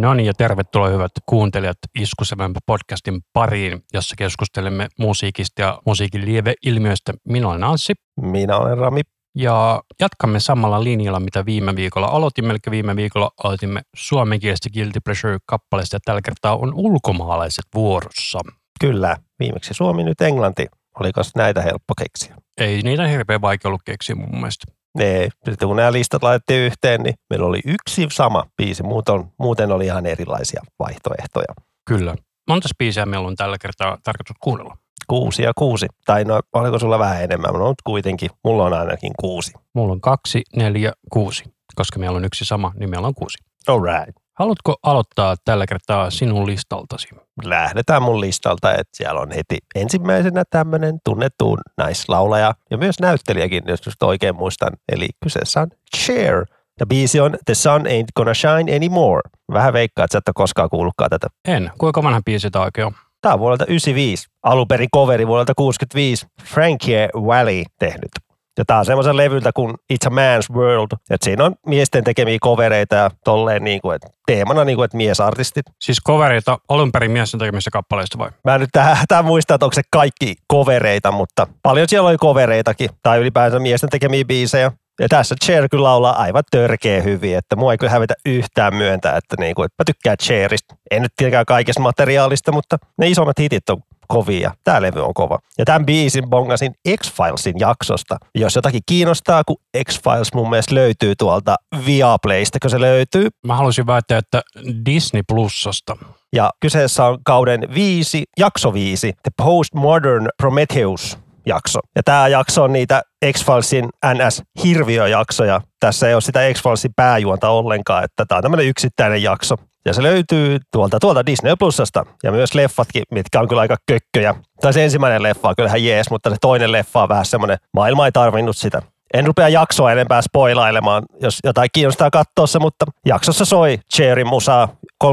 No niin, ja tervetuloa hyvät kuuntelijat Iskusemänpä podcastin pariin, jossa keskustelemme musiikista ja musiikin lieveilmiöistä. Minä olen Anssi. Minä olen Rami. Ja jatkamme samalla linjalla, mitä viime viikolla aloitimme. Eli viime viikolla aloitimme suomenkielistä Guilty Pleasure-kappaleesta ja tällä kertaa on ulkomaalaiset vuorossa. Kyllä, viimeksi Suomi, nyt Englanti. Oliko näitä helppo keksiä? Ei niitä hirveän vaikea ollut keksiä mun mielestä. Nee, sitten kun nämä listat laitettiin yhteen, niin meillä oli yksi sama biisi. Muuten, muuten oli ihan erilaisia vaihtoehtoja. Kyllä. Monta biisiä meillä on tällä kertaa tarkoitus kuunnella? Kuusi ja kuusi. Tai no, oliko sulla vähän enemmän? No kuitenkin, mulla on ainakin kuusi. Mulla on kaksi, neljä, kuusi. Koska meillä on yksi sama, niin meillä on kuusi. All right. Haluatko aloittaa tällä kertaa sinun listaltasi? Lähdetään mun listalta, että siellä on heti ensimmäisenä tämmöinen tunnettu naislaulaja ja myös näyttelijäkin, jos just oikein muistan. Eli kyseessä on Cher. Ja biisi on The Sun Ain't Gonna Shine Anymore. Vähän veikkaa, että sä et ole koskaan kuullutkaan tätä. En. Kuinka vanha biisi tämä oikein on? Tämä on vuodelta 95. Alunperin coveri vuodelta 65. Frankie Valley tehnyt. Ja tää on semmoisen levyltä kuin It's a Man's World. Että siinä on miesten tekemiä kovereita ja tolleen niin kuin, että teemana niin kuin, että miesartistit. Siis covereita alun perin miesten tekemistä kappaleista vai? Mä nyt tähän, tähän muista, että onko se kaikki kovereita, mutta paljon siellä oli kovereitakin. Tai ylipäänsä miesten tekemiä biisejä. Ja tässä Cher kyllä laulaa aivan törkeä hyvin, että mua ei kyllä hävetä yhtään myöntää, että, niin kuin, että mä tykkään Cheristä. En nyt tietenkään kaikesta materiaalista, mutta ne isommat hitit on kovia. Tämä levy on kova. Ja tämän biisin bongasin X-Filesin jaksosta. Jos jotakin kiinnostaa, kun X-Files mun mielestä löytyy tuolta Viaplaysta, kun se löytyy. Mä haluaisin väittää, että Disney Plusasta. Ja kyseessä on kauden viisi, jakso viisi, The Postmodern Prometheus jakso. Ja tämä jakso on niitä X-Filesin NS-hirviöjaksoja. Tässä ei ole sitä X-Filesin pääjuonta ollenkaan, että tämä on tämmöinen yksittäinen jakso. Ja se löytyy tuolta, tuolta Disney Plusasta ja myös leffatkin, mitkä on kyllä aika kökköjä. Tai se ensimmäinen leffa on kyllähän jees, mutta se toinen leffa on vähän semmoinen, maailma ei tarvinnut sitä. En rupea jaksoa enempää spoilailemaan, jos jotain kiinnostaa katsoa se, mutta jaksossa soi Cherry musaa 3-4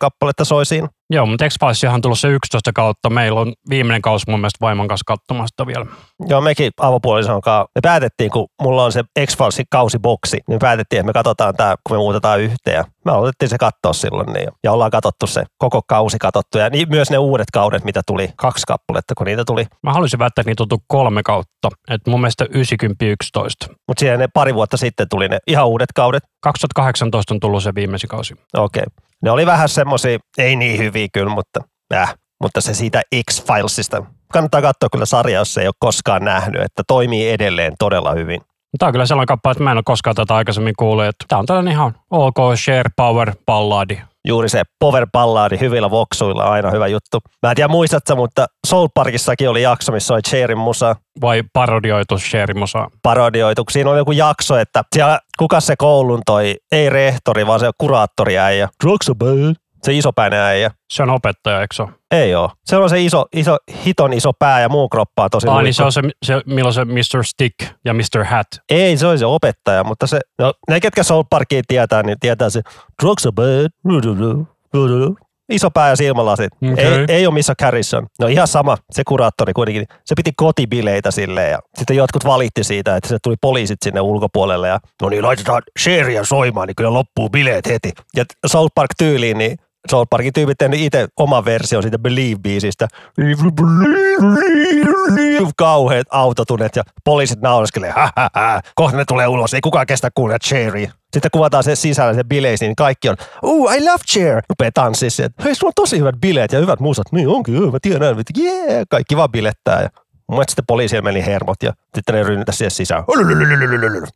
kappaletta soi siinä. Joo, mutta x on tullut se 11 kautta. Meillä on viimeinen kausi mun mielestä vaimon kanssa katsomasta vielä. Joo, mekin avopuolison kanssa. Me päätettiin, kun mulla on se x kausiboksi, niin me päätettiin, että me katsotaan tämä, kun me muutetaan yhteen. Me aloitettiin se katsoa silloin niin, ja ollaan katsottu se koko kausi katsottu. Ja niin, myös ne uudet kaudet, mitä tuli, kaksi kappaletta, kun niitä tuli. Mä haluaisin väittää, että niitä on tullut kolme kautta. Et mun mielestä 90-11. Mutta siihen ne pari vuotta sitten tuli ne ihan uudet kaudet. 2018 on tullut se viimeisin kausi. Okei. Okay. Ne oli vähän semmoisia, ei niin hyviä kyllä, mutta, äh, mutta se siitä X-Filesista. Kannattaa katsoa kyllä sarja, jos ei ole koskaan nähnyt, että toimii edelleen todella hyvin. Tämä on kyllä sellainen kappale, että mä en ole koskaan tätä aikaisemmin kuullut. Tämä on tällainen ihan ok share power balladi. Juuri se power balladi hyvillä voksuilla, aina hyvä juttu. Mä en tiedä muistatko, mutta Soul Parkissakin oli jakso, missä oli Cherin musa. Vai parodioitu Cherin musa? Parodioitu. Siinä oli joku jakso, että siellä, kuka se koulun toi, ei rehtori, vaan se kuraattori äijä. Drugs are bad. Se isopäinen äijä. Se on opettaja, eikö se Ei oo. Se on se iso, iso, hiton iso pää ja muu kroppa on tosi Ah, niin se on se, se, milloin se Mr. Stick ja Mr. Hat. Ei, se on se opettaja, mutta se, no, ne ketkä Soul Parkia tietää, niin tietää se drugs are bad. Iso pää ja silmälasit. Okay. Ei, ei ole missä Harrison. No ihan sama, se kuraattori kuitenkin. Se piti kotibileitä silleen ja sitten jotkut valitti siitä, että se tuli poliisit sinne ulkopuolelle ja no niin laitetaan Sheria soimaan, niin kyllä loppuu bileet heti. Ja South Park tyyliin, niin South Parkin tyypit tehnyt itse oma versio siitä Believe-biisistä. Kauheat autotunet ja poliisit naureskelee. Kohta ne tulee ulos, ei kukaan kestä kuunnella Cherry. Sitten kuvataan se sisällä se bileisiin, niin kaikki on, oh, I love Cher. Rupee tanssissa, hei, sulla on tosi hyvät bileet ja hyvät musat. Niin onkin, mä tiedän, että yeah, kaikki vaan bilettää. Ja Mun sitten poliisien meni hermot ja sitten ne rynnytä siihen sisään.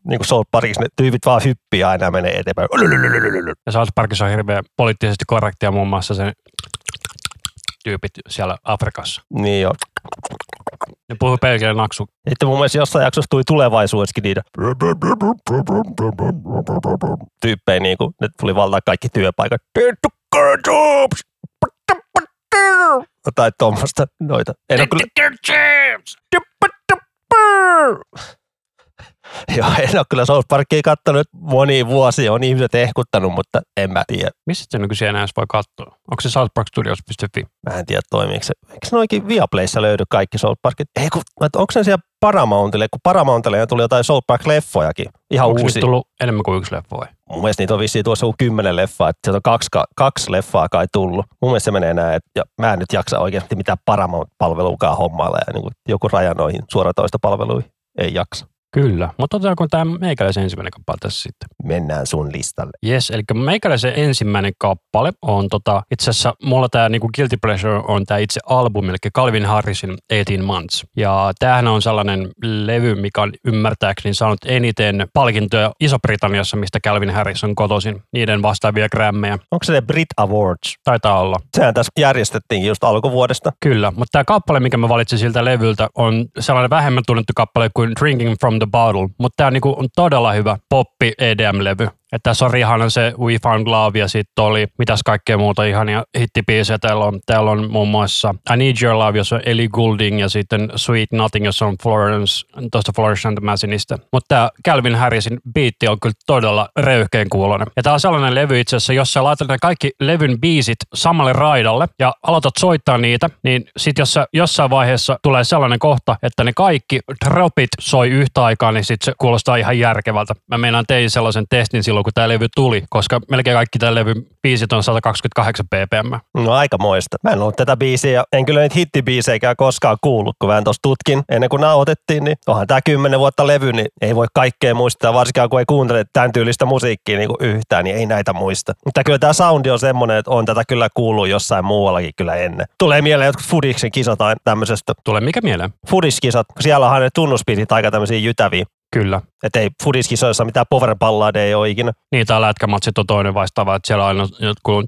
Niin kuin South Parkissa ne tyypit vaan hyppii aina ja menee eteenpäin. Ja South Parkissa on hirveän poliittisesti korrektia muun muassa sen tyypit siellä Afrikassa. Niin joo. Ne puhuu pelkillä naksu. Sitten mun mielestä jossain jaksossa tuli tulevaisuudessakin niitä tyyppejä, niin kuin ne tuli valtaa kaikki työpaikat. Tai tuommoista noita. En ole kyllä... Joo, en ole kyllä South Parkia katsonut moniin vuosiin, on ihmiset ehkuttanut, mutta en mä tiedä. Missä se nykyisin enää edes voi katsoa? Onko se southparkstudios.fi? Mä en tiedä toimiiko se. Eikö se noikin Viaplayssa löydy kaikki South Parkit? Ei kun, onko se siellä Paramountille, kun Paramountille tuli jotain South Park-leffojakin. Ihan Onko uusi. tullut enemmän kuin yksi leffa vai? Mun mielestä niitä on vissiin tuossa joku kymmenen leffaa, että sieltä on kaksi, ka- kaksi leffaa kai tullut. Mun mielestä se menee näin, että ja mä en nyt jaksa oikeasti mitään Paramount-palveluakaan hommailla ja niin joku raja noihin suoratoistopalveluihin. Ei jaksa. Kyllä, mutta otetaanko tämä meikäläisen ensimmäinen kappale tässä sitten? Mennään sun listalle. Yes, eli meikäläisen ensimmäinen kappale on tota, itse asiassa mulla tämä niinku Guilty Pleasure on tämä itse albumi, eli Calvin Harrisin 18 Months. Ja tämähän on sellainen levy, mikä on ymmärtääkseni saanut eniten palkintoja Iso-Britanniassa, mistä Calvin Harris on kotoisin. Niiden vastaavia grämmejä. Onko se ne Brit Awards? Taitaa olla. Sehän tässä järjestettiin just alkuvuodesta. Kyllä, mutta tämä kappale, mikä mä valitsin siltä levyltä, on sellainen vähemmän tunnettu kappale kuin Drinking from the Bottle, mutta tämä niinku on todella hyvä poppi EDM-levy. Että tässä on ihana se We Found Love ja sitten oli mitäs kaikkea muuta ihania hittibiisejä. Täällä on, täällä on muun muassa I Need Your Love, jossa on Ellie Goulding ja sitten Sweet Nothing, jossa on Florence, tuosta Florence and the. Mutta tämä Calvin Harrisin biitti on kyllä todella röyhkeen kuulonen. Ja tämä on sellainen levy itse asiassa, jos sä laitat ne kaikki levyn biisit samalle raidalle ja aloitat soittaa niitä, niin sitten jos jossain vaiheessa tulee sellainen kohta, että ne kaikki dropit soi yhtä aikaa, niin sitten se kuulostaa ihan järkevältä. Mä meinaan tein sellaisen testin silloin, kun tämä levy tuli, koska melkein kaikki tämän levyn biisit on 128 ppm. No aika moista. Mä en ollut tätä biisiä en kyllä niitä hittibiiseikään koskaan kuullut, kun en tuossa tutkin ennen kuin nauhoitettiin, niin onhan tämä kymmenen vuotta levy, niin ei voi kaikkea muistaa, varsinkaan kun ei kuuntele tämän tyylistä musiikkia niin kuin yhtään, niin ei näitä muista. Mutta kyllä tämä soundi on semmoinen, että on tätä kyllä kuullut jossain muuallakin kyllä ennen. Tulee mieleen jotkut Fudiksen kisat tämmöisestä. Tulee mikä mieleen? Fudiskisat, siellä onhan ne tunnusbiisit aika tämmöisiä jytäviä. Kyllä. Että ei fudiskisoissa mitään power ei ole ikinä. Niin, tai lätkämatsit on toinen vastaava, että siellä aina kuuluu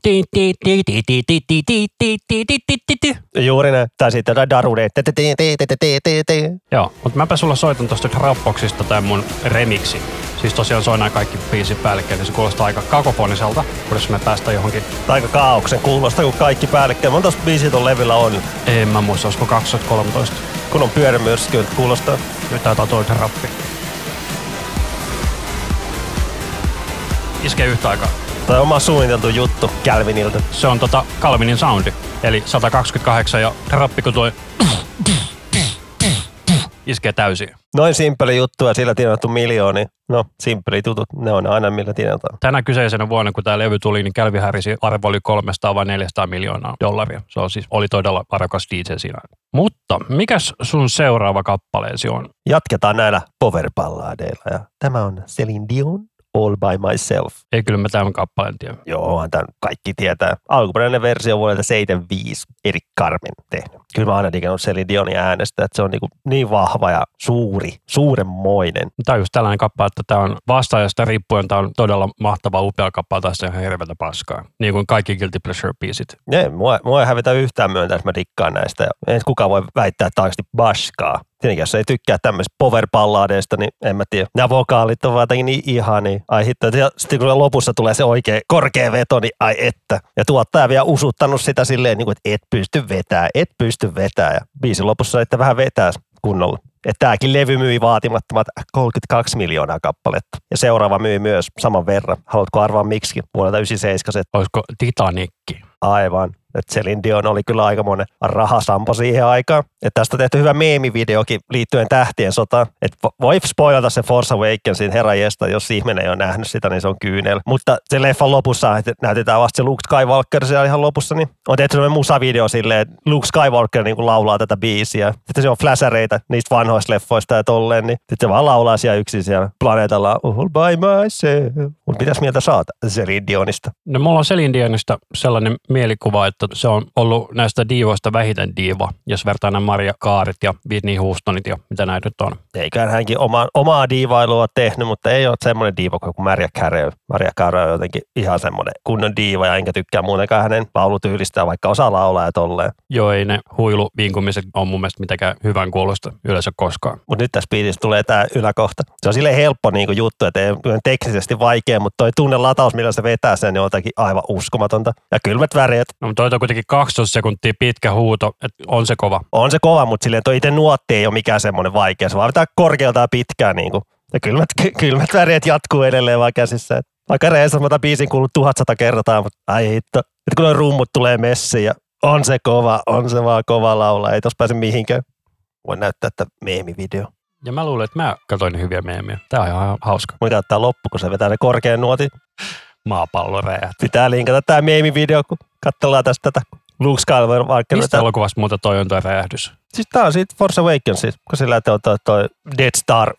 Juuri näin. Tai sitten jotain darudeet. Joo, mutta mäpä sulla soitan tuosta Dropboxista tämän mun remiksi. Siis tosiaan soi nämä kaikki biisin päällekkäin, niin se kuulostaa aika kakofoniselta, kun jos me päästään johonkin. Tai Aika kaauksen kuulosta, kun kaikki päällekkäin. Monta biisiä ton levillä on? En mä muista, olisiko 2013. Kun on pyörämyrsky, kuulostaa. Nyt taitaa toinen rappi. Iskee yhtä aikaa. Tai oma suunniteltu juttu Calvinilta. Se on tota Calvinin soundi. Eli 128 ja rappi kun toi iskee täysin. Noin simppeli juttu ja sillä tienattu miljooni. No, simppeli tutut, ne on aina millä tienataan. Tänä kyseisenä vuonna, kun tämä levy tuli, niin Calvin Harrisin arvo oli 300 vai 400 miljoonaa dollaria. Se on siis, oli todella arvokas DJ siinä. Mutta mikäs sun seuraava kappaleesi on? Jatketaan näillä powerballadeilla ja tämä on Celine Dion All by Myself. Ei kyllä mä tämän kappaleen tiedä. Joo, tämän kaikki tietää. Alkuperäinen versio vuodelta 75, Erik Carmen tehnyt. Kyllä mä aina digannut Celine Dionin äänestä, että se on niin, kuin niin vahva ja suuri, suurenmoinen. Tämä on just tällainen kappale, että tämä on vastaajasta riippuen, tämä on todella mahtava, upea kappale, tai ihan hirveätä paskaa. Niin kuin kaikki Guilty Pleasure-biisit. Ne, mua, mua ei hävetä yhtään myöntää, että mä dikkaan näistä. Ei kukaan voi väittää, että oikeasti baskaa. Tietenkin, jos ei tykkää tämmöisistä power-balladeista, niin en mä tiedä. Nämä vokaalit on vaan jotenkin niin ihania. Ai hitto. Ja sitten kun lopussa tulee se oikein korkea veto, niin ai että. Ja tuottaja vielä usuttanut sitä silleen, niin kuin, että et pysty vetää, et pysty vetää. Ja biisin lopussa että vähän vetää kunnolla. Että tämäkin levy myi vaatimattomat 32 miljoonaa kappaletta. Ja seuraava myi myös saman verran. Haluatko arvaa miksi vuodelta 97? Olisiko Titanikki? Aivan. Että Celine Dion oli kyllä aikamoinen rahasampo siihen aikaan. Että tästä on tehty hyvä meemivideokin liittyen tähtien sotaan. Että voi spoilata se Force Awakensin herra jesta, jos ihminen ei ole nähnyt sitä, niin se on kyynel. Mutta se leffan lopussa, että näytetään vasta se Luke Skywalker siellä ihan lopussa, niin on tehty sellainen musavideo silleen, että Luke Skywalker niin kuin laulaa tätä biisiä. Sitten se on flashereita niistä vanhoista leffoista ja tolleen, niin sitten se vaan laulaa siellä yksin siellä planeetalla all by myself. Mutta mitäs mieltä saat Celine Dionista? No mulla on Celine Dionista sellainen mielikuva, että se on ollut näistä diivoista vähiten diiva, jos vertaa nämä Maria Kaarit ja Whitney Houstonit ja mitä näitä nyt on. Eiköhän hänkin oma, omaa diivailua tehnyt, mutta ei ole semmoinen diiva kuin Maria Carey. Maria Carey on jotenkin ihan semmoinen kunnon diiva ja enkä tykkää muutenkaan hänen laulutyylistään, vaikka osaa laulaa ja tolleen. Joo, ei ne huilu vinkumiset on mun mielestä mitenkään hyvän kuulosta yleensä koskaan. Mutta nyt tässä biisissä tulee tämä yläkohta. Se on silleen helppo niinku juttu, että ei ole teknisesti vaikea, mutta toi tunnelataus, millä se vetää sen, niin on jotakin aivan uskomatonta. Ja kylmät väreet. No, mutta toi on kuitenkin 12 sekuntia pitkä huuto, että on se kova. On se kova, mutta silleen toi itse nuotti ei ole mikään semmoinen vaikea. Se vaan vetää korkealta ja pitkään niinku. Ja kylmät, ky- kylmät väreet jatkuu edelleen vaan käsissä. Et vaikka Reesamata biisin kuullut tuhatsata kertaa, mutta ai hitto. Että kun rummut tulee messiin ja on se kova, on se vaan kova laula. Ei tos pääse mihinkään. Voin näyttää että meemivideo. Ja mä luulen, että mä katsoin hyviä meemiä. Tää on ihan hauska. Mitä ottaa loppu, kun se vetää ne korkean nuotin. Maapallo räjähti. Pitää linkata tää meemivideo, kun katsellaan tästä tätä Luke Skywalker. Mistä elokuvasta muuta toi on toi räjähdys? Siis tää on siitä Force Awakens, kun sillä että toi, toi Dead Star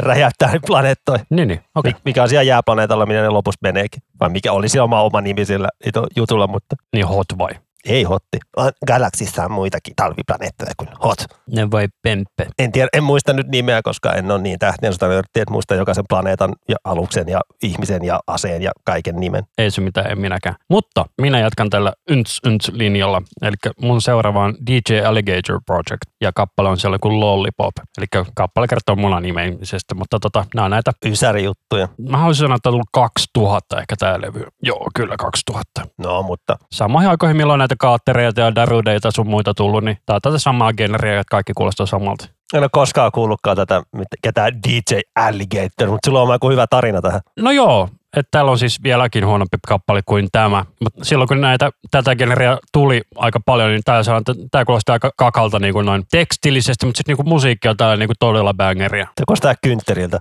räjäyttää planeettoja. Niin, niin. Okei. Okay. Mikä on siellä jääplaneetalla, minne ne lopussa meneekin. Vai mikä olisi oma oma nimi sillä ito- jutulla, mutta Niin hot vai? Ei hotti. Galaksissa on muitakin talviplaneettoja kuin hot. Ne vai pempe. En, tiedä, en muista nyt nimeä, koska en ole niin tähtien sotanörtti, että muista jokaisen planeetan ja aluksen ja ihmisen ja aseen ja kaiken nimen. Ei se mitään, en minäkään. Mutta minä jatkan tällä ynts ynts linjalla. Eli mun seuraava on DJ Alligator Project ja kappale on siellä kuin Lollipop. Eli kappale kertoo munan nimeisestä, mutta tota, nämä on näitä. Ysärijuttuja. Mä haluaisin sanoa, että on tullut 2000 ehkä tää levy. Joo, kyllä 2000. No, mutta Samoihin aikoihin, milloin näitä kaattereita ja darudeita sun muita tullut, niin tää on tätä samaa genreä, että kaikki kuulostaa samalta. en ole koskaan kuullutkaan tätä, ketään DJ Alligator, mutta sulla on joku hyvä tarina tähän. No joo, että täällä on siis vieläkin huonompi kappale kuin tämä. Mutta silloin kun näitä, tätä generiä tuli aika paljon, niin tää, sanoo, että tää kuulostaa aika kakalta niin kuin noin tekstillisesti, mutta sitten niin musiikki on täällä niin kuin todella bangeria. Se kostaa kyntteriltä.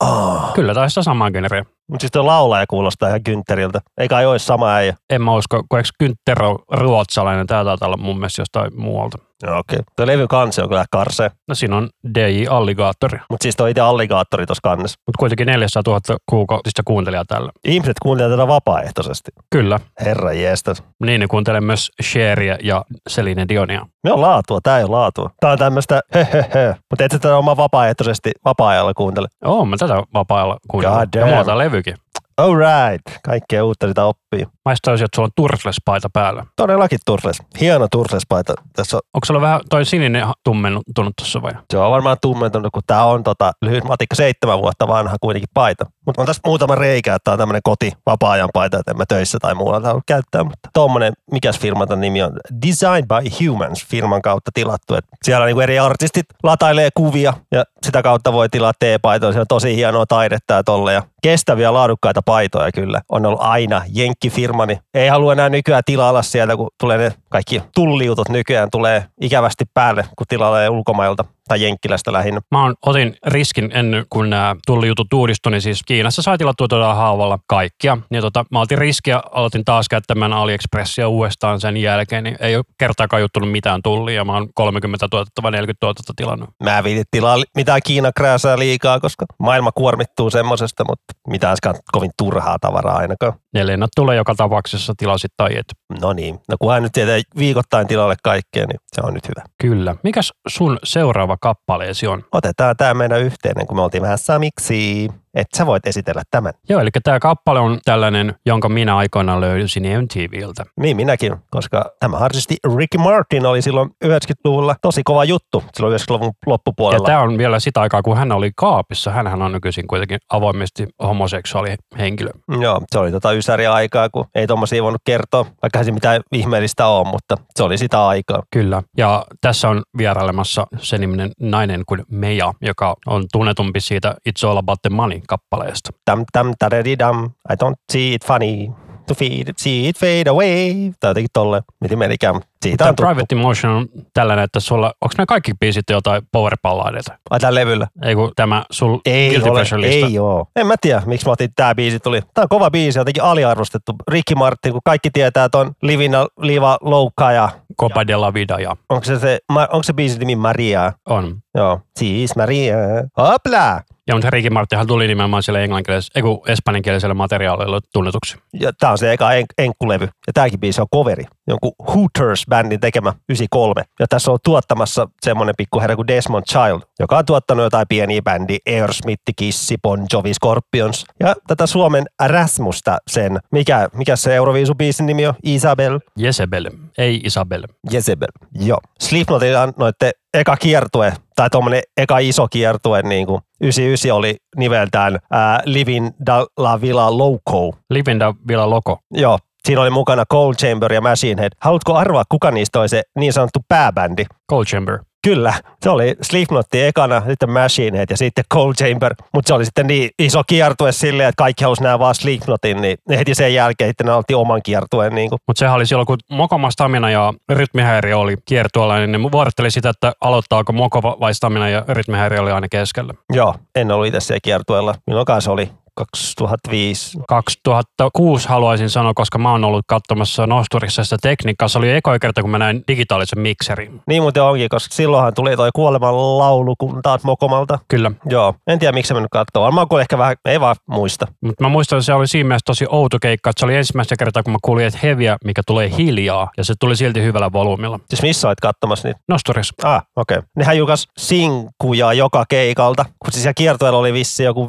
Ah. Kyllä, tää on sitä samaa generiä. Mutta siis tuo laulaja kuulostaa ihan kyntteriltä. Ei kai olisi sama äijä. En mä usko, kun eikö Günther ole ruotsalainen, tää taitaa olla mun mielestä jostain muualta. No, okei. Okay. Tuo levy kansi on kyllä karsee. No siinä on DJ Alligaattori, Mutta siis tuo itse alligaattori tuossa kannessa. mutta kuitenkin 400 000 kuukautista kuuntelijaa tällä. Ihmiset kuuntelevat tätä vapaaehtoisesti. Kyllä, Herra jeestas. niin ne kuuntelee myös Sheria ja Celine Dionia. Me on laatua, tää ei ole laatua. Tää on tämmöistä he he he. Mutta et sä tätä oma vapaaehtoisesti vapaa-ajalla kuuntele. Oo, mä tätä vapaa-ajalla kuunnella. God Ja damn. muuta levykin. Alright. Kaikkea uutta sitä oppii. Maistoisin, että sulla on Turtles-paita päällä. Todellakin Turtles. Hieno Turtles-paita. Tässä on, Onko sulla vähän toi sininen tummentunut tuossa vai? se on varmaan tummentunut, kun tää on tota, lyhyt matikka seitsemän vuotta vanha kuitenkin paita. Mutta on tässä muutama reikä, että on tämmönen koti vapaa-ajan paita, että en mä töissä tai muualla tää käyttää. Mutta tommonen, mikäs firma ton nimi on? Designed by Humans firman kautta tilattu. Et siellä niinku eri artistit latailee kuvia ja sitä kautta voi tilaa teepaitoja. Siellä on tosi hienoa taidetta ja tolle. Ja kestäviä laadukkaita paitoja kyllä. On ollut aina jenkkifirma, niin ei halua enää nykyään tilailla sieltä, kun tulee ne kaikki tulliutut nykyään tulee ikävästi päälle, kun tilailee ulkomailta tai Jenkkilästä lähinnä. Mä on, otin riskin ennen kuin nämä tullijutut uudistui, niin siis Kiinassa sai tilattua todella haavalla kaikkia. Ja tota, mä otin riskiä, aloitin taas käyttämään AliExpressia uudestaan sen jälkeen, niin ei ole kertaakaan juttunut mitään tullia. Mä oon 30 tuotetta vai 40 tuotetta tilannut. Mä en viitit tilaa mitään Kiinan krääsää liikaa, koska maailma kuormittuu semmosesta, mutta mitään kovin turhaa tavaraa ainakaan. Ne lennot tulee joka tapauksessa tilasit tai et. No niin, no kunhan nyt tietää viikoittain tilalle kaikkea, niin se on nyt hyvä. Kyllä. Mikäs sun seuraava kappaleesi on? Otetaan tämä meidän yhteinen, kun me oltiin vähän samiksi. Että sä voit esitellä tämän. Joo, eli tämä kappale on tällainen, jonka minä aikoinaan löysin MTVltä. Niin minäkin, koska tämä artisti Ricky Martin oli silloin 90-luvulla tosi kova juttu, silloin 90-luvun Ja loppupuolella. tämä on vielä sitä aikaa, kun hän oli kaapissa. Hänhän on nykyisin kuitenkin avoimesti homoseksuaali henkilö. Joo, se oli tota ysäri aikaa, kun ei tommosia voinut kertoa, vaikka se mitään ihmeellistä ole, mutta se oli sitä aikaa. Kyllä. Ja tässä on vierailemassa se niminen nainen kuin Meja, joka on tunnetumpi siitä It's All About the Money kappaleesta. Tam tam tadadidam, I don't see it funny. To feed it, see it fade away. Tai jotenkin tolle, miten menikään. Siitä Tämä on tuttu. Private Emotion on tällainen, että sulla, onko nämä kaikki biisit jotain power balladeita? Ai tää levyllä. Ei kun tämä sul Ei Guilty ole, Pleasure lista. ei oo. En mä tiedä, miksi mä otin tää biisi tuli. Tää on kova biisi, jotenkin aliarvostettu. Ricky Martin, kun kaikki tietää, että on Livina Liva Loukka ja Copa de la Vida ja onko se, se, onko se biisi nimi Maria? on. Joo. Siis Maria. Hopla! Ja mutta Ricky Martinhan tuli nimenomaan sille englanninkieliselle, ei kun espanjankieliselle materiaalille tunnetuksi. Ja tää on se eka en- enkkulevy. Ja tääkin biisi on coveri. Jonkun Hooters-bändin tekemä 93. Ja tässä on tuottamassa semmonen pikkuherra kuin Desmond Child, joka on tuottanut jotain pieniä bändiä. Aerosmith, Kissi, Bon Jovi, Scorpions. Ja tätä Suomen Rasmusta sen, mikä, mikä se Euroviisu-biisin nimi on? Isabel. Jezebel, ei Isabel. Jezebel. Joo. Slipknotilla noitte eka kiertue, tai tuommoinen eka iso kiertue, niin kuin 99 oli nimeltään ää, Living da la Villa Loco. Livinda Villa Loco. Joo. Siinä oli mukana Cold Chamber ja Machine Head. Haluatko arvaa, kuka niistä oli se niin sanottu pääbändi? Cold Chamber. Kyllä, se oli Slipknotti ekana, sitten Machine Head ja sitten Cold Chamber, mutta se oli sitten niin iso kiertue silleen, että kaikki halusi nähdä vaan Slipknotin, niin heti sen jälkeen sitten ne oman kiertueen. Niin. Mutta sehän oli silloin, kun Mokoma Stamina ja rytmihäiriö oli kiertueella, niin ne vuorotteli sitä, että aloittaako Mokova vai Stamina ja rytmihäiriö oli aina keskellä. Joo, en ollut itse siellä kiertueella. Milloinkaan se oli? 2005. 2006 haluaisin sanoa, koska mä oon ollut katsomassa Nosturissa sitä tekniikkaa. Se oli ekoja kerta, kun mä näin digitaalisen mikserin. Niin muuten onkin, koska silloinhan tuli toi kuoleman laulu kun taas Mokomalta. Kyllä. Joo, en tiedä miksi mä nyt katsoo. Varmaan kun ehkä vähän, ei vaan muista. Mutta mä muistan, että se oli siinä mielessä tosi outo keikka, että se oli ensimmäistä kertaa, kun mä kuulin, että heviä, mikä tulee hiljaa, ja se tuli silti hyvällä volyymilla. Siis missä olet katsomassa niitä? Nosturissa. Ah, okei. Okay. Nehän julkaisi sinkuja joka keikalta, kun siis siellä kiertueella oli vissi joku 5-6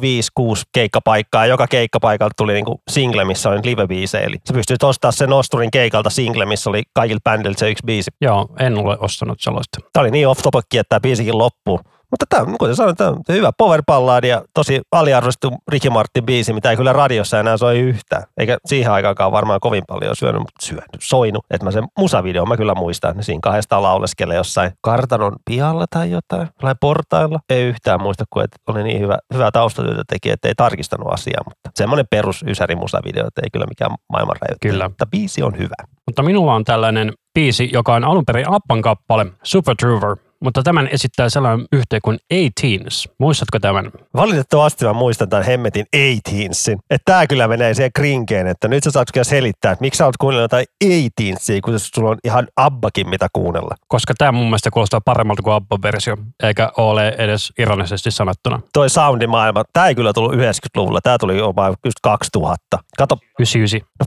keikkapaikkaa, ja joka keikkapaikalta tuli niinku single, missä oli live Eli sä pystyt ostaa sen Nosturin keikalta single, missä oli kaikilla bändillä se yksi biisi. Joo, en ole ostanut sellaista. Tämä oli niin off topic, että tämä biisikin loppuu. Mutta tämä, kuten sanoin, tämä on hyvä power balladi ja tosi aliarvostettu Ricky Martin biisi, mitä ei kyllä radiossa enää soi yhtään. Eikä siihen aikaankaan varmaan kovin paljon syönyt, mutta syönyt, soinut. Että mä sen musavideo mä kyllä muistan, että siinä kahdesta lauleskelee jossain kartanon pihalla tai jotain, tai portailla. Ei yhtään muista, kun että oli niin hyvä, hyvä taustatyötä teki, että ei tarkistanut asiaa. Mutta semmoinen perus ysäri musavideo, että ei kyllä mikään maailman rajoittaja. Kyllä. Mutta biisi on hyvä. Mutta minulla on tällainen biisi, joka on alun perin Appan kappale, Super Trooper, mutta tämän esittää sellainen yhteen kuin Eighteens. Muistatko tämän? Valitettavasti mä muistan tämän hemmetin Eighteensin. Että tää kyllä menee siihen krinkeen, että nyt sä saat kyllä selittää, että miksi sä oot kuunnellut jotain Eighteensia, kun sulla on ihan Abbakin mitä kuunnella. Koska tämä mun mielestä kuulostaa paremmalta kuin Abba-versio, eikä ole edes ironisesti sanottuna. Toi soundimaailma, tää ei kyllä tullut 90-luvulla, tää tuli jopa just 2000. Kato, 99. no,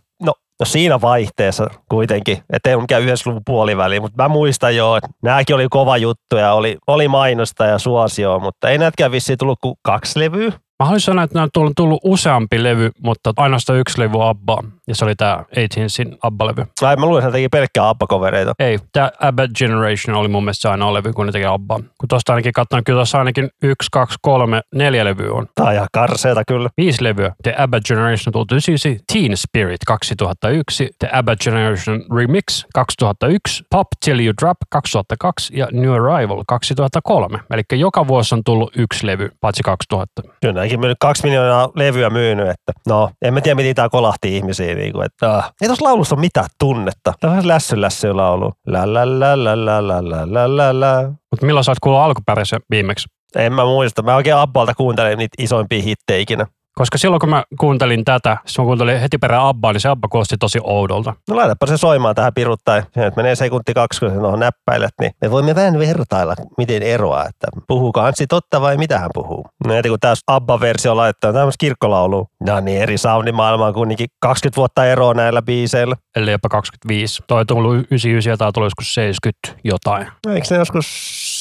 no siinä vaihteessa kuitenkin, ettei ole mikään yhdessä luvun puoliväli, mutta mä muistan jo, että nämäkin oli kova juttu ja oli, oli mainosta ja suosio, mutta ei näitäkään vissiin tullut kuin kaksi levyä. Mä haluaisin sanoa, että on tullut, useampi levy, mutta ainoastaan yksi levy Abba, ja se oli tämä 18sin Abba-levy. Ai mä luulen, että teki pelkkää Abba-kovereita. Ei, tämä Abba Generation oli mun mielestä se ainoa levy, kun ne teki Abba. Kun tuosta ainakin katsoin, kyllä tuossa ainakin yksi, kaksi, kolme, neljä levyä on. Tää on ihan karseeta kyllä. Viisi levyä. The Abba Generation tuli 99, Teen Spirit 2001, The Abba Generation Remix 2001, Pop Till You Drop 2002 ja New Arrival 2003. Eli joka vuosi on tullut yksi levy, paitsi 2000. Kyllä näinkin myynyt kaksi miljoonaa levyä myynyt, että no, en mä tiedä miten tää kolahti ihmisiä, niin kuin, että ah. ei tuossa laulussa ole mitään tunnetta. Tämä on lässy lässy laulu. La la la la la la la la la la. Mutta milloin sä oot kuullut alkuperäisen viimeksi? En mä muista. Mä oikein Abbalta kuuntelin niitä isoimpia hittejä ikinä. Koska silloin kun mä kuuntelin tätä, siis mä kuuntelin heti perään Abbaa, niin se Abba kuulosti tosi oudolta. No laitapa se soimaan tähän piruttain. Siinä nyt menee sekunti kaksi, kun sä näppäilet, niin me voimme vähän vertailla, miten eroaa, että puhuuko Anssi totta vai mitä hän puhuu. No heti kun tässä Abba-versio laittaa tämmöistä kirkkolaulu, no niin eri soundimaailmaa kuitenkin 20 vuotta eroa näillä biiseillä. Eli jopa 25. Toi on tullut 99 ja tää on tullut joskus 70 jotain. No, eikö ne joskus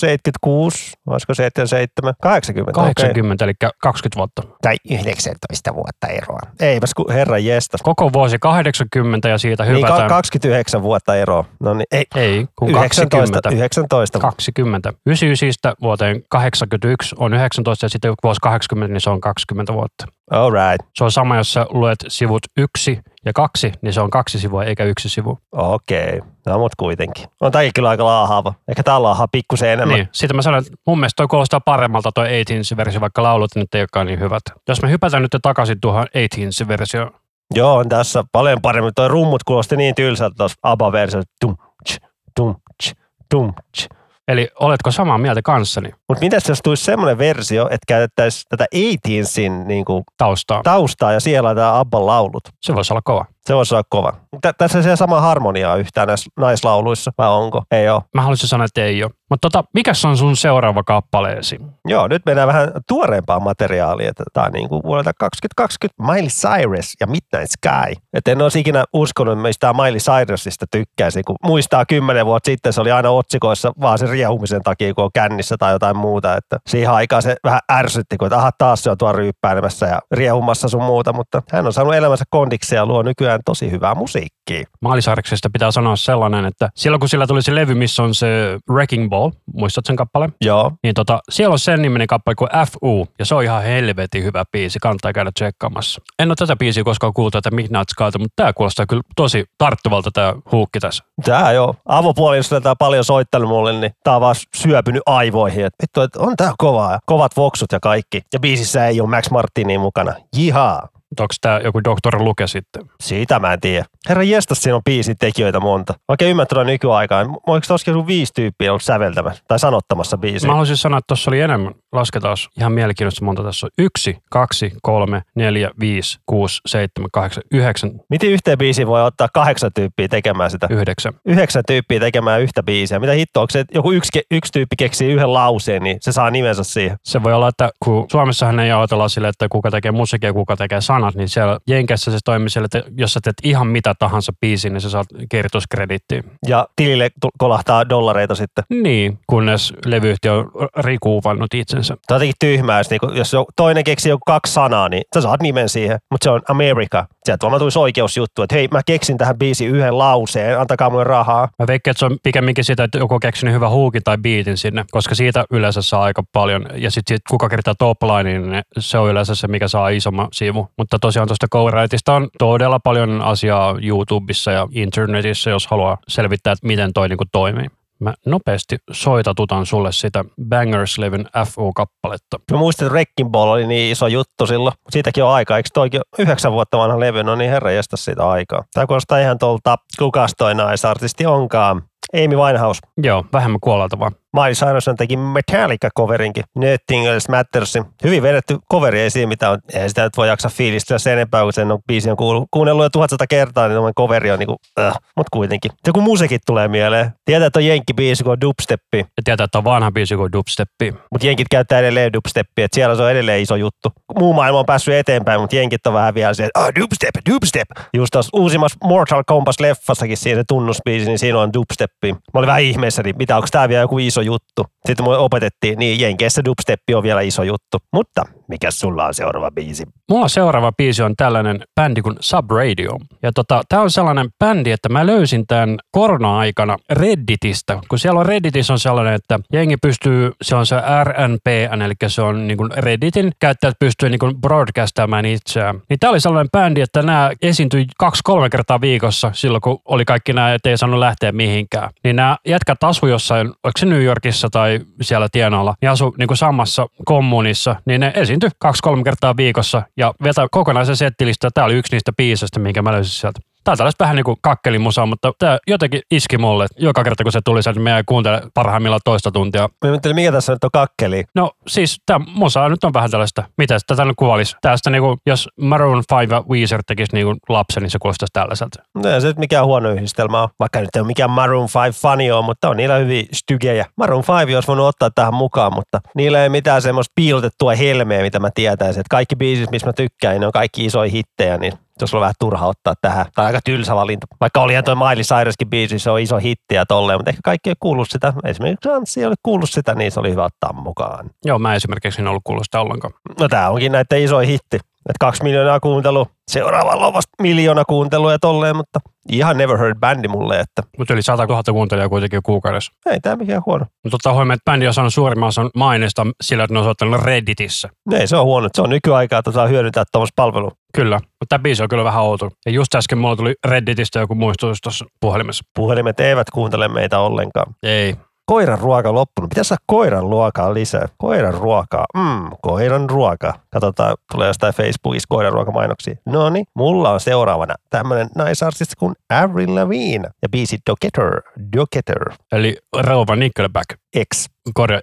76, olisiko 77, 80? 80, eli 20 vuotta. Tai 19 vuotta eroa. Eipäs kun herran jesta. Koko vuosi 80 ja siitä Niin, hypätään. ka- 29 vuotta eroa. No niin, ei. Ei, kun 19, 20. 19. 20. 99 vuoteen 81 on 19 ja sitten vuosi 80, niin se on 20 vuotta. All right. Se on sama, jos sä luet sivut yksi ja kaksi, niin se on kaksi sivua eikä yksi sivu. Okei. Okay. No mut kuitenkin. On tämäkin kyllä aika laahaava. Ehkä tää laahaa pikkusen enemmän. Niin. Sitten mä sanoin, että mun mielestä toi kuulostaa paremmalta toi 18-versio, vaikka laulut nyt ei olekaan niin hyvät. Jos me hypätään nyt takaisin tuohon 18-versioon, Joo, on tässä paljon paremmin. Toi rummut kuulosti niin tylsältä tuossa ABBA-versiossa. Tum, tch, tum, tch, tum, tch. Eli oletko samaa mieltä kanssani Mutta mitäs jos tulisi semmoinen versio, että käytettäisiin tätä 18sin niin kuin, taustaa? taustaa ja siellä tämä Abban laulut? Se voisi olla kova. Se voisi olla kova. Tä- tässä ei se sama harmonia yhtään näissä naislauluissa, vai onko? Ei ole. Mä haluaisin sanoa, että ei ole. Mutta tota, mikäs on sun seuraava kappaleesi? Joo, nyt mennään vähän tuoreempaa materiaalia. Tämä on niin kuin vuodelta 2020 Miley Cyrus ja Midnight Sky. Et en olisi ikinä uskonut, että mistä Miley Cyrusista tykkäisi, kun muistaa kymmenen vuotta sitten se oli aina otsikoissa vaan sen riehumisen takia, kun on kännissä tai jotain muuta. Että siihen aikaan se vähän ärsytti, kun että aha, taas se on tuo ryyppäänemässä ja riehumassa sun muuta, mutta hän on saanut elämänsä kondiksi ja luo nykyään nykyään tosi hyvää musiikkia. Maalisarksesta pitää sanoa sellainen, että silloin kun sillä tuli se levy, missä on se Wrecking Ball, muistat sen kappale? Joo. Niin tota, siellä on sen niminen kappale kuin FU, ja se on ihan helvetin hyvä biisi, kannattaa käydä tsekkaamassa. En ole tätä biisiä koskaan kuullut, että Midnight Skylta, mutta tämä kuulostaa kyllä tosi tarttuvalta tämä huukki tässä. Tää joo. Avopuolisosta tää on paljon soittanut mulle, niin tää on vaan syöpynyt aivoihin. Et vittu, et on tää kovaa. Kovat voksut ja kaikki. Ja biisissä ei ole Max Martini mukana. Jihaa. Onko tämä joku Dr. Luke sitten? Siitä mä en tiedä. Herra jestas, siinä on biisin tekijöitä monta. Oikein ymmärtänyt nykyaikaan. Oliko tuossa joku viisi tyyppiä ollut säveltämässä tai sanottamassa biisiä? Mä haluaisin sanoa, että tuossa oli enemmän. Lasketaan ihan mielenkiintoista monta tässä on. Yksi, kaksi, kolme, neljä, viisi, kuusi, seitsemän, kahdeksan, yhdeksän, Miten yhteen biisiin voi ottaa kahdeksan tyyppiä tekemään sitä? yhdeksän. Yhdeksän tyyppiä tekemään yhtä biisiä. Mitä hittoa, onko se, että joku yksi, yksi tyyppi keksii yhden lauseen, niin se saa nimensä siihen. Se voi olla, että kun Suomessahan ei ajatella sille, että kuka tekee musiikkia ja kuka tekee sanat, niin siellä Jenkessä se toimii sille, että jos sä teet ihan mitä tahansa biisiin, niin sä saat kirjoituskredittiä. Ja tilille kolahtaa dollareita sitten. Niin, kunnes levyyhtiö on rikuuvannut itsensä. Tämä on jotenkin tyhmää, jos, niinku, jos jo- toinen keksii joku kaksi sanaa, niin sä saat nimen siihen. Mutta se on America. Sieltä vaan tulisi oikeusjuttu, että hei, mä keksin tähän biisiin yhden lauseen, antakaa mulle rahaa. Mä veikkaan, että se on pikemminkin sitä, että joku on keksinyt hyvän huukin tai biitin sinne, koska siitä yleensä saa aika paljon. Ja sitten sit, kuka kertaa topline, niin se on yleensä se, mikä saa isomman sivu. Mutta tosiaan tuosta Cowrightista on todella paljon asiaa YouTubessa ja internetissä, jos haluaa selvittää, että miten toi niinku toimii. Mä nopeasti soitatutan sulle sitä Bangers-levyn FU-kappaletta. Mä muistan, että Wrecking Ball oli niin iso juttu silloin. Siitäkin on aikaa. Eikö toikin yhdeksän vuotta vanha levy? No niin herra jästä siitä aikaa. Tämä kuulostaa ihan tuolta, kukas toi naisartisti onkaan. Amy Winehouse. Joo, vähemmän kuolelta vaan. Miley Cyrus teki Metallica-coverinkin, Nothing Else Mattersin. Hyvin vedetty coveri, ei siinä mitään. Ei sitä nyt voi jaksaa fiilistellä sen enempää, kun sen on biisi on kuullut, kuunnellut jo tuhatsata kertaa, niin tuommoinen coveri on niinku, äh. mutta kuitenkin. Joku musiikit tulee mieleen. Tietää, että on jenkki-biisi, kun on dubsteppi, Ja tietää, että on vanha biisi kuin dubsteppi. mutta jenkit käyttää edelleen dubsteppia, että siellä se on edelleen iso juttu. Muu maailma on päässyt eteenpäin, mutta jenkit on vähän vielä se, että ah, dubstep, dubstep. Just tuossa uusimmassa Mortal Kombat-leffassakin siinä se tunnusbiisi, niin siinä on dubsteppi. Mä olin vähän ihmeessä, niin mitä, onko tämä vielä joku iso juttu? Sitten mulle opetettiin, niin jenkeissä dubsteppi on vielä iso juttu. Mutta mikä sulla on seuraava biisi? Mulla seuraava biisi on tällainen bändi kuin Subradio. Ja tota, tää on sellainen bändi, että mä löysin tämän korona-aikana Redditistä, kun siellä on Redditissä on sellainen, että jengi pystyy, se on se RNPN, eli se on niin kuin Redditin käyttäjät pystyy niin kuin broadcastamaan itseään. Niin tää oli sellainen bändi, että nämä esiintyi kaksi-kolme kertaa viikossa silloin, kun oli kaikki nämä, ettei saanut lähteä mihinkään. Niin nämä jätkät asu jossain, oliko se New Yorkissa tai siellä tienoilla, niin asu niin kuin samassa kommunissa, niin ne esiintyi kaksi-kolme kertaa viikossa ja vetä kokonaisen settilistä. Tämä oli yksi niistä biiseistä, minkä mä löysin sieltä. Tämä on tällaista vähän niin kuin kakkelimusaa, mutta tämä jotenkin iski mulle. Joka kerta kun se tuli sieltä, niin jäin kuuntele parhaimmillaan toista tuntia. Mä ajattelin, mikä tässä nyt on kakkeli? No siis tämä musa nyt on vähän tällaista, mitä tätä nyt kuvailisi. Tästä niin kuin, jos Maroon 5 ja Weezer tekisi niin kuin lapsen, niin se kuulostaisi tällaiselta. No ei se nyt mikään huono yhdistelmä on. Vaikka nyt ei ole mikään Maroon 5 fani on, mutta on niillä hyvin stygejä. Maroon 5 olisi voinut ottaa tähän mukaan, mutta niillä ei mitään semmoista piilotettua helmeä, mitä mä tietäisin. Että kaikki biisit, missä mä tykkään, niin ne on kaikki isoja hittejä, niin olisi ollut vähän turha ottaa tähän. Tai aika tylsä valinta. Vaikka olihan toi Miley Cyruskin biisi, se on iso hitti ja tolleen, mutta ehkä kaikki ei kuullut sitä. Esimerkiksi Anssi ei ole kuullut sitä, niin se oli hyvä ottaa mukaan. Joo, mä esimerkiksi en ollut kuullut sitä ollenkaan. No tää onkin näiden iso hitti. Että kaksi miljoonaa kuuntelua, seuraavalla on vasta miljoona kuuntelua ja tolleen, mutta ihan never heard bändi mulle, että Mutta yli 100 000 kuuntelijaa kuitenkin kuukaudessa. ei tää mikään huono. Mutta ottaa huomioon, että bändi on saanut suurimman osan maineesta sillä, että ne on soittanut Redditissä. Ei se on huono, se on nykyaikaa, että saa hyödyntää tuommoista palvelua. Kyllä, mutta tämä biisi on kyllä vähän outo. Ja just äsken mulla tuli Redditistä joku muistutus tuossa puhelimessa. Puhelimet eivät kuuntele meitä ollenkaan. Ei. Koiran ruoka loppunut. Pitäisi saada koiran ruokaa lisää. Koiran ruokaa. Mm, koiran ruoka. Katsotaan, tulee jostain Facebookissa koiran ruokamainoksia. No niin, mulla on seuraavana tämmönen naisartisti kuin Avril Lavigne ja biisi Dogetter. Dogetter. Eli Rova Nickelback. X.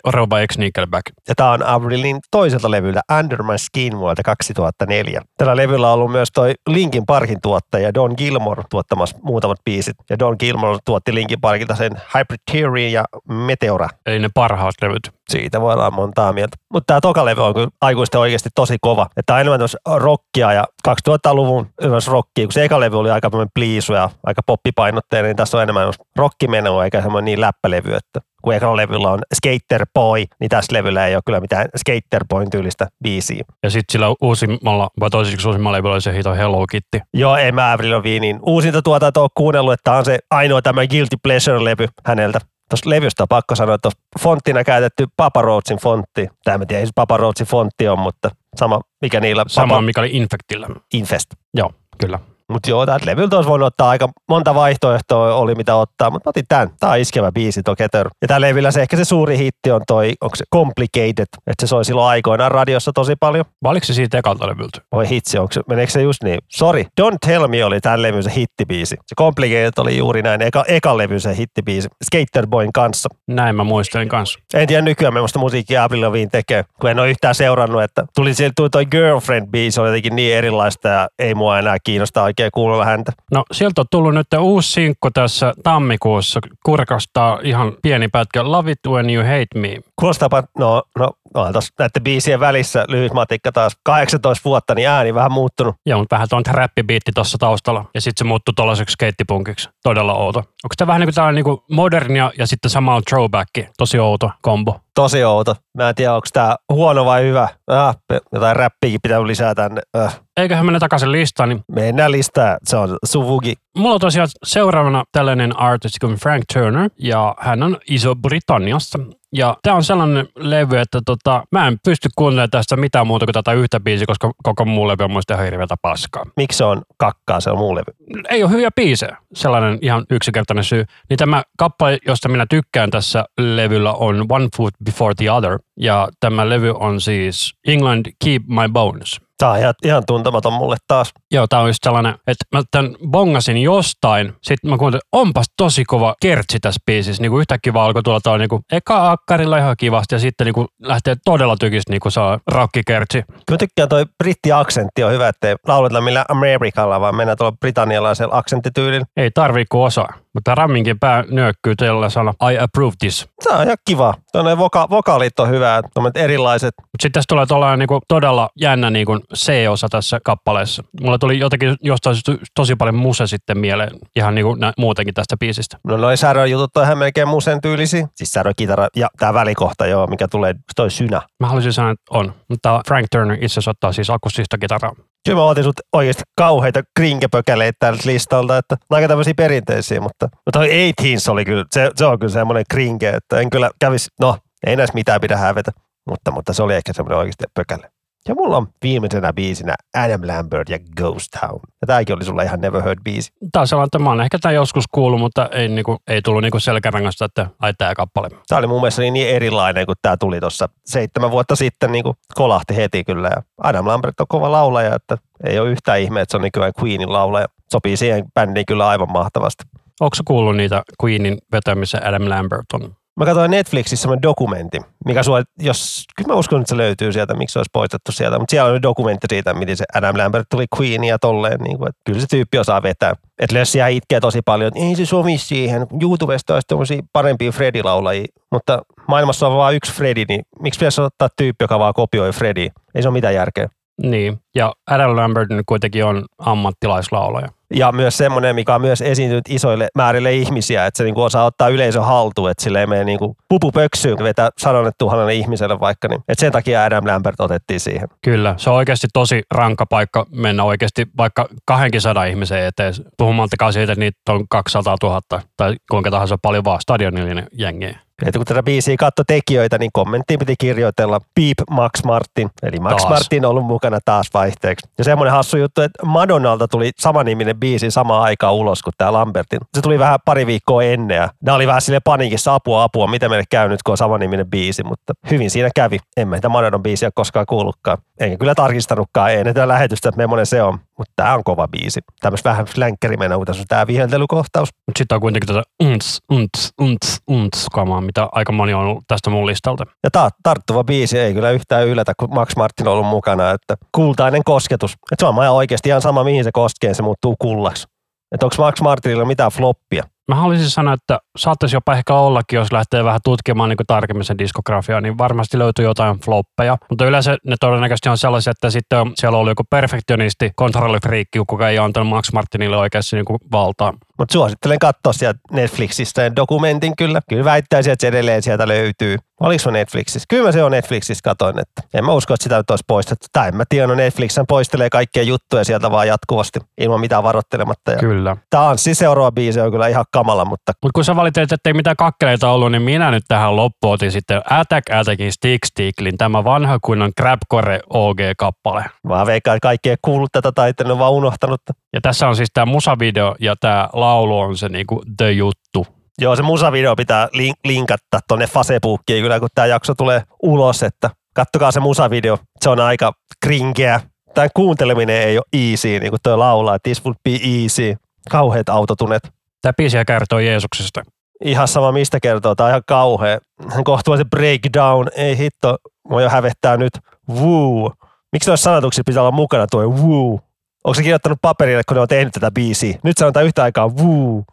Rova X Nickelback. Ja tämä on Avrilin toiselta levyltä Under My Skin vuodelta 2004. Tällä levyllä on ollut myös toi Linkin Parkin tuottaja Don Gilmore tuottamassa muutamat biisit. Ja Don Gilmore tuotti Linkin Parkilta sen Hybrid Theory ja Meteora. Eli ne parhaat levyt. Siitä voi olla montaa mieltä. Mutta tämä toka levy on kyllä aikuisten oikeasti tosi kova. Että on enemmän rockia ja 2000-luvun myös rockia, kun se eka levy oli aika pliisu ja aika poppipainotteinen, niin tässä on enemmän rockimenoa eikä semmoinen niin läppälevy, että kun ekalla levyllä on Skater Boy, niin tässä levyllä ei ole kyllä mitään Skater Boyn tyylistä biisiä. Ja sitten sillä uusimmalla, vai toiseksi uusimmalla levyllä oli se hito Hello Kitty. Joo, en mä Avril Lavinin uusinta tuotantoa ole kuunnellut, että on se ainoa tämä Guilty Pleasure-levy häneltä. Tuosta levystä on pakko sanoa, että fonttina käytetty Papa Roachin fontti. Tämä en tiedä, Papa Roachin fontti on, mutta sama mikä niillä... Sama Papa... mikä oli Infectillä. Infest. Joo, kyllä. Mutta joo, täältä levyltä olisi voinut ottaa aika monta vaihtoehtoa oli mitä ottaa, mutta otin tämän. Tämä on iskevä biisi Together. Ja tällä levyllä se ehkä se suuri hitti on toi, onko se Complicated, että se soi silloin aikoinaan radiossa tosi paljon. Vai oliko se siitä ekalta levyltä? Oi hitsi, onko se, meneekö se just niin? Sorry, Don't Tell Me oli tämän levyn se hittibiisi. Se Complicated oli juuri näin, eka, eka levy se hittibiisi Skaterboyn kanssa. Näin mä muistelin kanssa. En tiedä nykyään, millaista musiikkia Avril Lavigne tekee, kun en ole yhtään seurannut, että tuli sieltä tuli toi Girlfriend-biisi, oli jotenkin niin erilaista ja ei mua enää kiinnosta oikein kuunnella häntä. No sieltä on tullut nyt uusi sinkku tässä tammikuussa. Kurkastaa ihan pieni pätkä Love It When You Hate Me. Kuulostaapa, no, no, no tuossa näiden biisien välissä lyhyt matikka taas 18 vuotta, niin ääni vähän muuttunut. Joo, mutta vähän tuon räppibiitti tuossa taustalla. Ja sitten se muuttui tuollaiseksi skeittipunkiksi. Todella outo. Onko tämä vähän niin kuin tällainen niin modernia ja sitten samalla throwback? Tosi outo kombo tosi outo. Mä en tiedä, onko tämä huono vai hyvä. Ah, jotain räppiäkin pitää lisää tänne. Äh. Eiköhän mennä takaisin listaan. Niin... Mennään listaan. Se on Suvugi. Mulla on tosiaan seuraavana tällainen artisti kuin Frank Turner, ja hän on Iso-Britanniasta. Ja tämä on sellainen levy, että tota, mä en pysty kuuntelemaan tästä mitään muuta kuin tätä yhtä biisiä, koska koko muu levy on muista ihan hirveätä paskaa. Miksi se on kakkaa se on muu levy? Ei ole hyviä biisejä, sellainen ihan yksinkertainen syy. Niin tämä kappale, josta minä tykkään tässä levyllä on One Foot Before the Other. Ja tämä levy on siis England Keep My Bones. Tämä on ihan, ihan tuntematon mulle taas. Joo, tämä on just sellainen, että mä tämän bongasin jostain, sitten mä kuuntelin, onpas tosi kova kertsi tässä biisissä. Niin kuin yhtäkkiä vaan alkoi tulla toi, niin kuin, eka akkarilla ihan kivasti ja sitten niin kuin, lähtee todella tykistä niin kuin saa rockikertsi. Kyllä tykkään toi britti-aksentti on hyvä, ettei lauleta millä Amerikalla, vaan mennään tuolla britannialaisella aksenttityyllä. Ei tarvii kuin osaa. Mutta Ramminkin pää nyökkyy sana I approve this. Se on ihan kiva. Tuonne voka- vokaalit on hyvä, erilaiset. Mutta sitten tässä tulee tuollainen niinku todella jännä niinku C-osa tässä kappaleessa. Mulla tuli jotenkin jostain tosi paljon muse sitten mieleen ihan niinku nä- muutenkin tästä biisistä. No noin särön jutut on ihan melkein musen tyylisiä. Siis särö kitara ja tämä välikohta joo, mikä tulee toi synä. Mä haluaisin sanoa, että on. Mutta Frank Turner itse asiassa ottaa siis akustista kitaraa. Kyllä mä otin sut oikeasti kauheita krinkepökäleitä tältä listalta, että aika tämmöisiä perinteisiä, mutta, mutta toi 18 oli kyllä, se, se on kyllä semmoinen krinke, että en kyllä kävisi, no ei näissä mitään pidä hävetä, mutta, mutta se oli ehkä semmoinen oikeasti pökäle. Ja mulla on viimeisenä biisinä Adam Lambert ja Ghost Town. Ja tääkin oli sulla ihan never heard biisi. Tää on sellainen, että mä oon ehkä tämän joskus kuullut, mutta ei, niinku, ei tullut niinku selkärangasta, että ai tää kappale. Tää oli mun mielestä niin, niin erilainen, kun tää tuli tuossa seitsemän vuotta sitten, niin kolahti heti kyllä. Ja Adam Lambert on kova laulaja, että ei ole yhtään ihme, että se on nykyään Queenin laulaja. Sopii siihen bändiin kyllä aivan mahtavasti. Onko kuullut niitä Queenin vetämissä Adam Lambert on Mä katsoin Netflixissä semmoinen dokumentti, mikä sua, jos, kyllä mä uskon, että se löytyy sieltä, miksi se olisi poistettu sieltä, mutta siellä on dokumentti siitä, miten se Adam Lambert tuli Queen ja tolleen, niin kuin, että kyllä se tyyppi osaa vetää. Että Lössiä itkee tosi paljon, että ei se sovi siihen, YouTubesta olisi tämmöisiä parempia Freddy-laulajia, mutta maailmassa on vain yksi Freddy, niin miksi pitäisi ottaa tyyppi, joka vaan kopioi Freddy? Ei se ole mitään järkeä. Niin, ja Adam Lambert kuitenkin on ammattilaislaulaja. Ja myös semmoinen, mikä on myös esiintynyt isoille määrille ihmisiä, että se niinku osaa ottaa yleisön haltuun, että sille ei mene niinku pupu pöksyyn, vetää sadalle tuhannelle ihmiselle vaikka. Niin. Et sen takia Adam Lambert otettiin siihen. Kyllä, se on oikeasti tosi rankka paikka mennä oikeasti vaikka 200 ihmisen eteen. Puhumattakaan siitä, että niitä on 200 000 tai kuinka tahansa paljon vaan stadionillinen jengiä. Että kun tätä biisiä katto tekijöitä, niin kommenttiin piti kirjoitella Beep Max Martin. Eli Max taas. Martin on ollut mukana taas vaihteeksi. Ja semmoinen hassu juttu, että Madonnalta tuli samaniminen biisi samaan aikaan ulos kuin tämä Lambertin. Se tuli vähän pari viikkoa ennen ja nämä oli vähän sille paniikissa apua apua, mitä meille käy nyt, kun on samaniminen biisi, mutta hyvin siinä kävi. Emme sitä Madonnan biisiä koskaan kuullutkaan. Enkä kyllä tarkistanutkaan ennen tätä lähetystä, että millainen se on. Mutta tämä on kova biisi. Tämmöistä vähän flänkkärimenoa, tässä on tämä viheltelykohtaus. Mutta sitten on kuitenkin tätä unts, unts, unts, unts kamaa, mitä aika moni on ollut tästä mun listalta. Ja ta- tarttuva biisi ei kyllä yhtään yllätä, kun Max Martin on ollut mukana. Että kultainen kosketus. Että se on oikeasti ihan sama, mihin se koskee, se muuttuu kullaksi. Että onko Max Martinilla mitään floppia? Mä haluaisin sanoa, että saattaisi jopa ehkä ollakin, jos lähtee vähän tutkimaan niin tarkemmin sen diskografiaa, niin varmasti löytyy jotain floppeja. Mutta yleensä ne todennäköisesti on sellaisia, että sitten siellä on joku perfektionisti, kontrollifriikki, kuka ei antanut Max Martinille oikeasti niin valtaa. Mutta suosittelen katsoa sieltä Netflixistä dokumentin kyllä. Kyllä väittäisin, että se edelleen sieltä löytyy. Oliko se Netflixissä? Kyllä se on Netflixissä, katoin, että en mä usko, että sitä nyt olisi poistettu. Tai en mä tiedä, no Netflix poistelee kaikkia juttuja sieltä vaan jatkuvasti ilman mitään varoittelematta. Ja kyllä. Tanssi seuraava biisi on kyllä ihan kamala, mutta... Mutta kun sä valitit, että ei mitään kakkeleita ollut, niin minä nyt tähän loppuun otin sitten Attack Attackin Stick Sticklin, tämä vanha kunnon Crabcore OG-kappale. Mä veikkaan, että kaikki ei kuullut tätä tai ole vaan unohtanut. Ja tässä on siis tämä musavideo ja tämä laulu on se niinku the juttu. Joo, se musavideo pitää link- linkata tuonne Facebookiin kyllä, kun tämä jakso tulee ulos, että kattokaa se musavideo. Se on aika krinkeä. Tämän kuunteleminen ei ole easy, niin kuin tuo laulaa, this would be easy. Kauheat autotunet. Tämä biisiä kertoo Jeesuksesta. Ihan sama mistä kertoo, tämä on ihan kauhea. Kohtuu se breakdown, ei hitto, mua jo hävettää nyt. Woo. Miksi noissa sanotuksissa pitää olla mukana tuo woo? Onko se kirjoittanut paperille, kun ne on tehnyt tätä biisiä? Nyt sanotaan yhtä aikaa woo.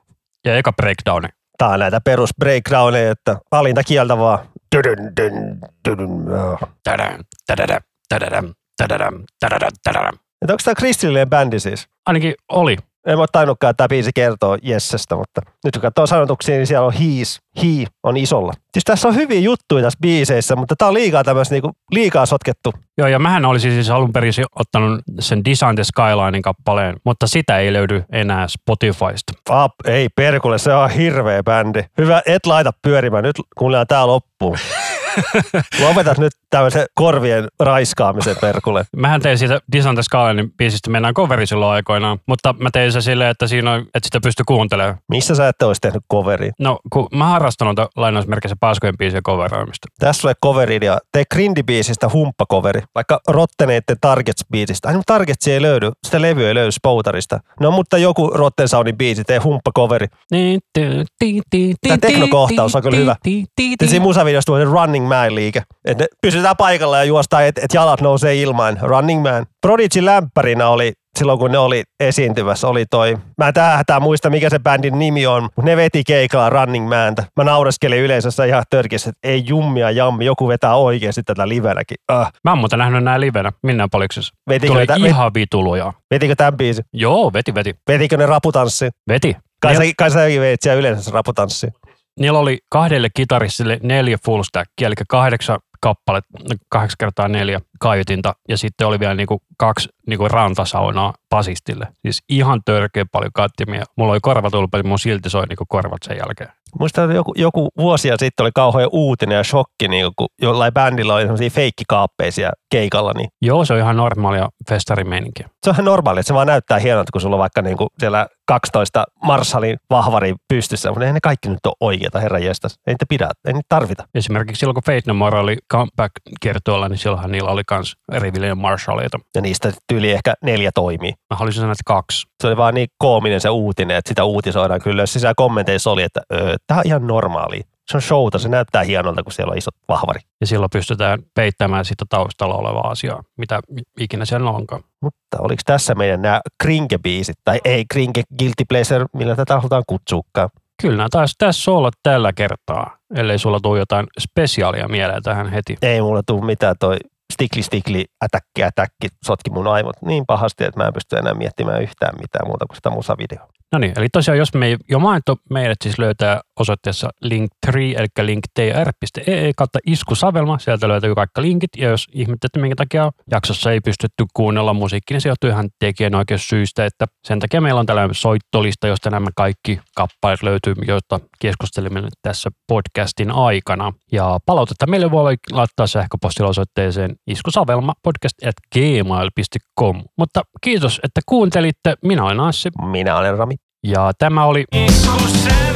Ja eka breakdowni. Tää on näitä perus breakdowneja, että valinta kieltä vaan. Dydyn, dyn, dydyn, Että onko tämä kristillinen bändi siis? Ainakin oli. En ole tainnutkaan, että tämä biisi kertoo Jessestä, mutta nyt kun katsoo sanotuksia, niin siellä on he's, he on isolla. Siis tässä on hyviä juttuja tässä biiseissä, mutta tämä on liikaa tämmöistä niinku, liikaa sotkettu. Joo, ja mähän olisin siis alun perin ottanut sen Design the Skylinein kappaleen, mutta sitä ei löydy enää Spotifysta. Ah, ei perkule, se on hirveä bändi. Hyvä, et laita pyörimään, nyt kuunnellaan tää loppuun. Lopetat nyt tämmöisen korvien raiskaamisen perkulle. Mähän tein siitä Design the Skylinein biisistä mennään coveri silloin aikoinaan, mutta mä tein se silleen, että siinä on, että sitä pystyy kuuntelemaan. Missä sä et olisi tehnyt coveri? No, kun mä harrastan noita lainausmerkissä paskojen biisien coveroimista. Tässä tulee cover-idea. Tee Grindy-biisistä humppakoveri. Vaikka Rotteneiden Targets-biisistä. Ai, Targets ei löydy. Sitä levyä ei löydy Spoutarista. No, mutta joku Rotten Soundin biisi, tee humppakoveri. Tämä teknokohtaus on kyllä hyvä. Siinä musavideossa tulee Running Man-liike. Että pysytään paikalla ja juostaan, että et jalat nousee ilmaan. Running Man. Prodigy lämpärinä oli silloin kun ne oli esiintymässä, oli toi, mä en tähän muista mikä se bändin nimi on, mutta ne veti keikalla Running Mantä. Mä naureskelin yleisössä ihan törkissä, että ei jummia jammi, joku vetää oikeasti tätä livenäkin. Uh. Mä oon muuten nähnyt nää livenä, minä paliksessa. Vetikö Tuli tä- ihan vituluja. Vetikö tämän biisi? Joo, veti, veti. Vetikö ne raputanssi? Veti. Kai, sä, kai säkin veit siellä yleensä raputanssi. Niillä oli kahdelle kitaristille neljä full stackia, eli kahdeksan kappale, kahdeksan kertaa neljä kaiutinta ja sitten oli vielä niinku kaksi niinku rantasaunaa pasistille. Siis ihan törkeä paljon kattimia. Mulla oli korvatulpa, mutta mun silti soi niinku korvat sen jälkeen. Muista joku, joku vuosia sitten oli kauhean uutinen ja shokki, niin kun jollain bändillä oli sellaisia feikkikaappeisia keikalla. Niin. Joo, se on ihan normaalia festarimeininkiä. Se on ihan normaalia, että se vaan näyttää hienolta, kun sulla on vaikka niin kuin siellä 12 Marshallin vahvari pystyssä, mutta ei ne kaikki nyt ole oikeita, herra jestas. Ei niitä pidä, ei niitä tarvita. Esimerkiksi silloin, kun Fate No More oli comeback-kiertueella, niin silloinhan niillä oli kans Rivillien Marshalleita. Ja niistä tyyli ehkä neljä toimii. Mä haluaisin sanoa, että kaksi. Se oli vaan niin koominen se uutinen, että sitä uutisoidaan kyllä. Sisään kommenteissa oli, että tämä on ihan normaali. Se on showta, se näyttää hienolta, kun siellä on isot vahvari. Ja silloin pystytään peittämään sitä taustalla olevaa asiaa, mitä ikinä siellä onkaan. Mutta oliko tässä meidän nämä krinke-biisit, tai ei krinke guilty pleasure, millä tätä halutaan kutsuukaan? Kyllä nämä taisi tässä olla tällä kertaa, ellei sulla tule jotain spesiaalia mieleen tähän heti. Ei mulla tule mitään toi stikli stikli, ätäkki ätäkki, sotki mun aivot niin pahasti, että mä en pysty enää miettimään yhtään mitään muuta kuin sitä musavideoa. No niin, eli tosiaan jos me jo mainittu, meidät siis löytää osoitteessa link3, eli linktr.ee kautta iskusavelma. Sieltä löytyy kaikki linkit, ja jos ihmettelette, minkä takia jaksossa ei pystytty kuunnella musiikkia, niin se johtuu ihan tekijänoikeussyistä, että sen takia meillä on tällainen soittolista, josta nämä kaikki kappaleet löytyy, joista keskustelimme nyt tässä podcastin aikana. Ja palautetta meille voi laittaa sähköpostilla osoitteeseen iskusavelma podcast at gmail.com. Mutta kiitos, että kuuntelitte. Minä olen Assi. Minä olen Rami. Ja tämä oli... Iskusen